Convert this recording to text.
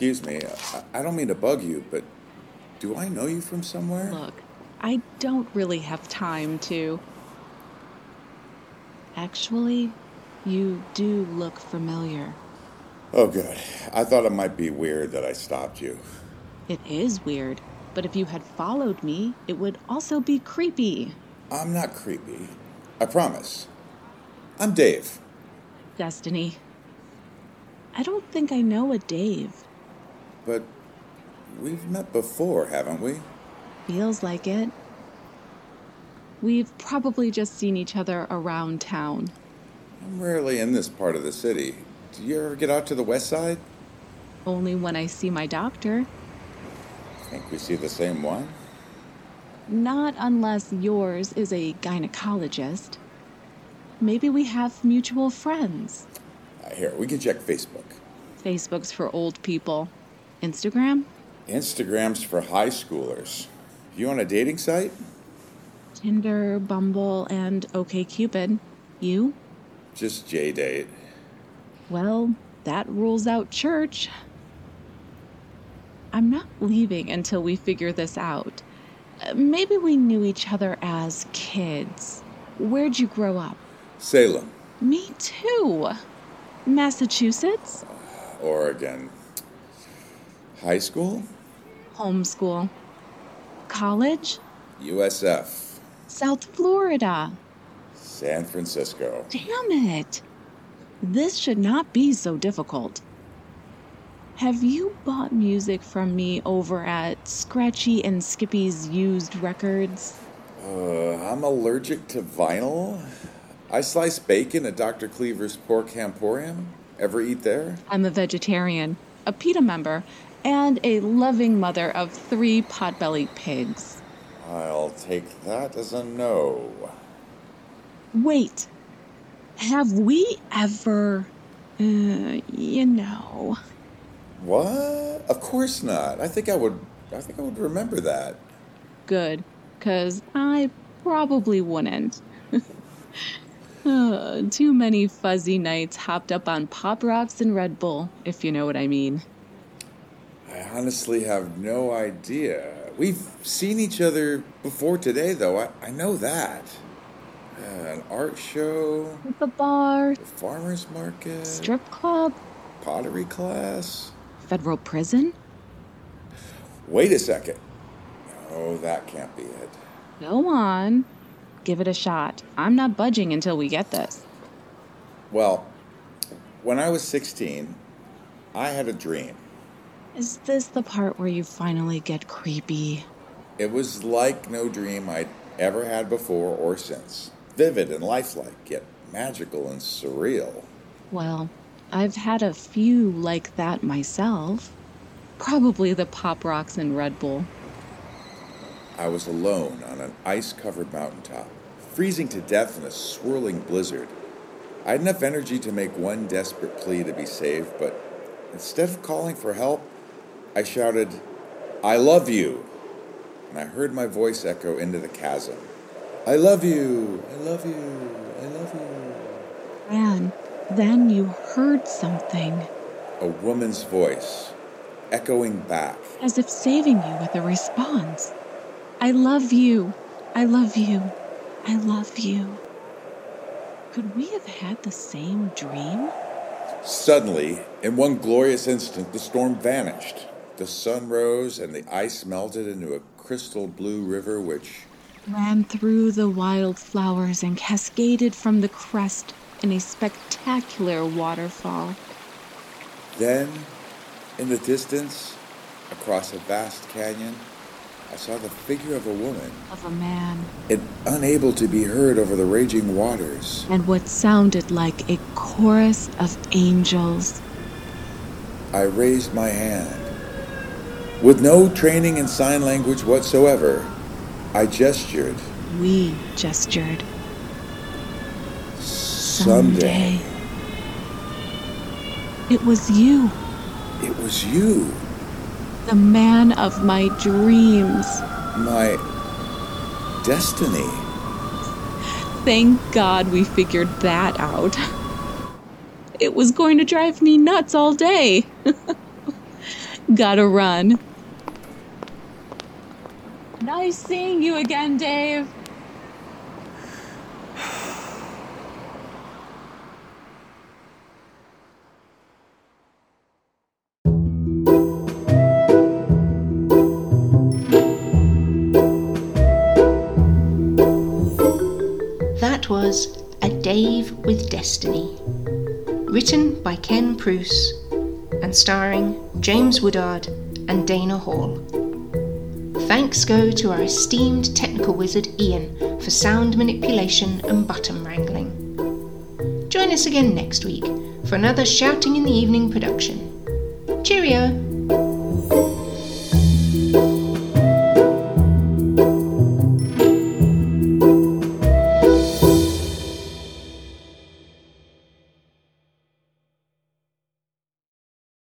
Excuse me, I, I don't mean to bug you, but do I know you from somewhere? Look, I don't really have time to. Actually, you do look familiar. Oh, good. I thought it might be weird that I stopped you. It is weird, but if you had followed me, it would also be creepy. I'm not creepy. I promise. I'm Dave. Destiny. I don't think I know a Dave. But we've met before, haven't we? Feels like it. We've probably just seen each other around town. I'm rarely in this part of the city. Do you ever get out to the west side? Only when I see my doctor. Think we see the same one? Not unless yours is a gynecologist. Maybe we have mutual friends. Uh, here, we can check Facebook. Facebook's for old people. Instagram? Instagram's for high schoolers. You on a dating site? Tinder, Bumble, and OKCupid. You? Just J-Date. Well, that rules out church. I'm not leaving until we figure this out. Uh, Maybe we knew each other as kids. Where'd you grow up? Salem, Me too. Massachusetts? Oregon. High school? Homeschool. College? USF. South Florida. San Francisco. Damn it. This should not be so difficult. Have you bought music from me over at Scratchy and Skippy's used records? Uh, I'm allergic to vinyl. I slice bacon at Dr. Cleaver's Pork Hamporium. Ever eat there? I'm a vegetarian, a PETA member, and a loving mother of three pot-bellied pigs. I'll take that as a no. Wait, have we ever, uh, you know, What? Of course not. I think I would. I think I would remember that. good, because I probably wouldn't. Too many fuzzy nights hopped up on Pop Rocks and Red Bull, if you know what I mean. I honestly have no idea. We've seen each other before today, though. I, I know that. Uh, an art show, The bar, the farmer's market, strip club, pottery class. federal prison. Wait a second. No, that can't be it. Go on. Give it a shot. I'm not budging until we get this. Well, when I was 16, I had a dream. Is this the part where you finally get creepy? It was like no dream I'd ever had before or since. Vivid and lifelike, yet magical and surreal. Well, I've had a few like that myself. Probably the Pop Rocks and Red Bull. I was alone on an ice covered mountaintop, freezing to death in a swirling blizzard. I had enough energy to make one desperate plea to be saved, but instead of calling for help, I shouted, I love you. And I heard my voice echo into the chasm. I love you, I love you, I love you. And then you heard something, A woman's voice, echoing back. as if saving you with a response. I love you. I love you. I love you. Could we have had the same dream? Suddenly, in one glorious instant, the storm vanished. The sun rose and the ice melted into a crystal blue river which Ran through the wildflowers and cascaded from the crest in a spectacular waterfall. then, in the distance, across a vast canyon, I saw the figure of a woman, of a man, and unable to be heard over the raging waters. and what sounded like a chorus of angels. I raised my hand. With no training in sign language whatsoever, I gestured. We gestured. Someday. It was you, It was you, the man of my dreams. my destiny. Thank God we figured that out. It was going to drive me nuts all day. Gotta run. Nice seeing you again, Dave. That was A Dave with Destiny, written by Ken Pruce and starring James Woodard and Dana Hall. Thanks go to our esteemed technical wizard Ian for sound manipulation and button wrangling. Join us again next week for another Shouting in the Evening production. Cheerio!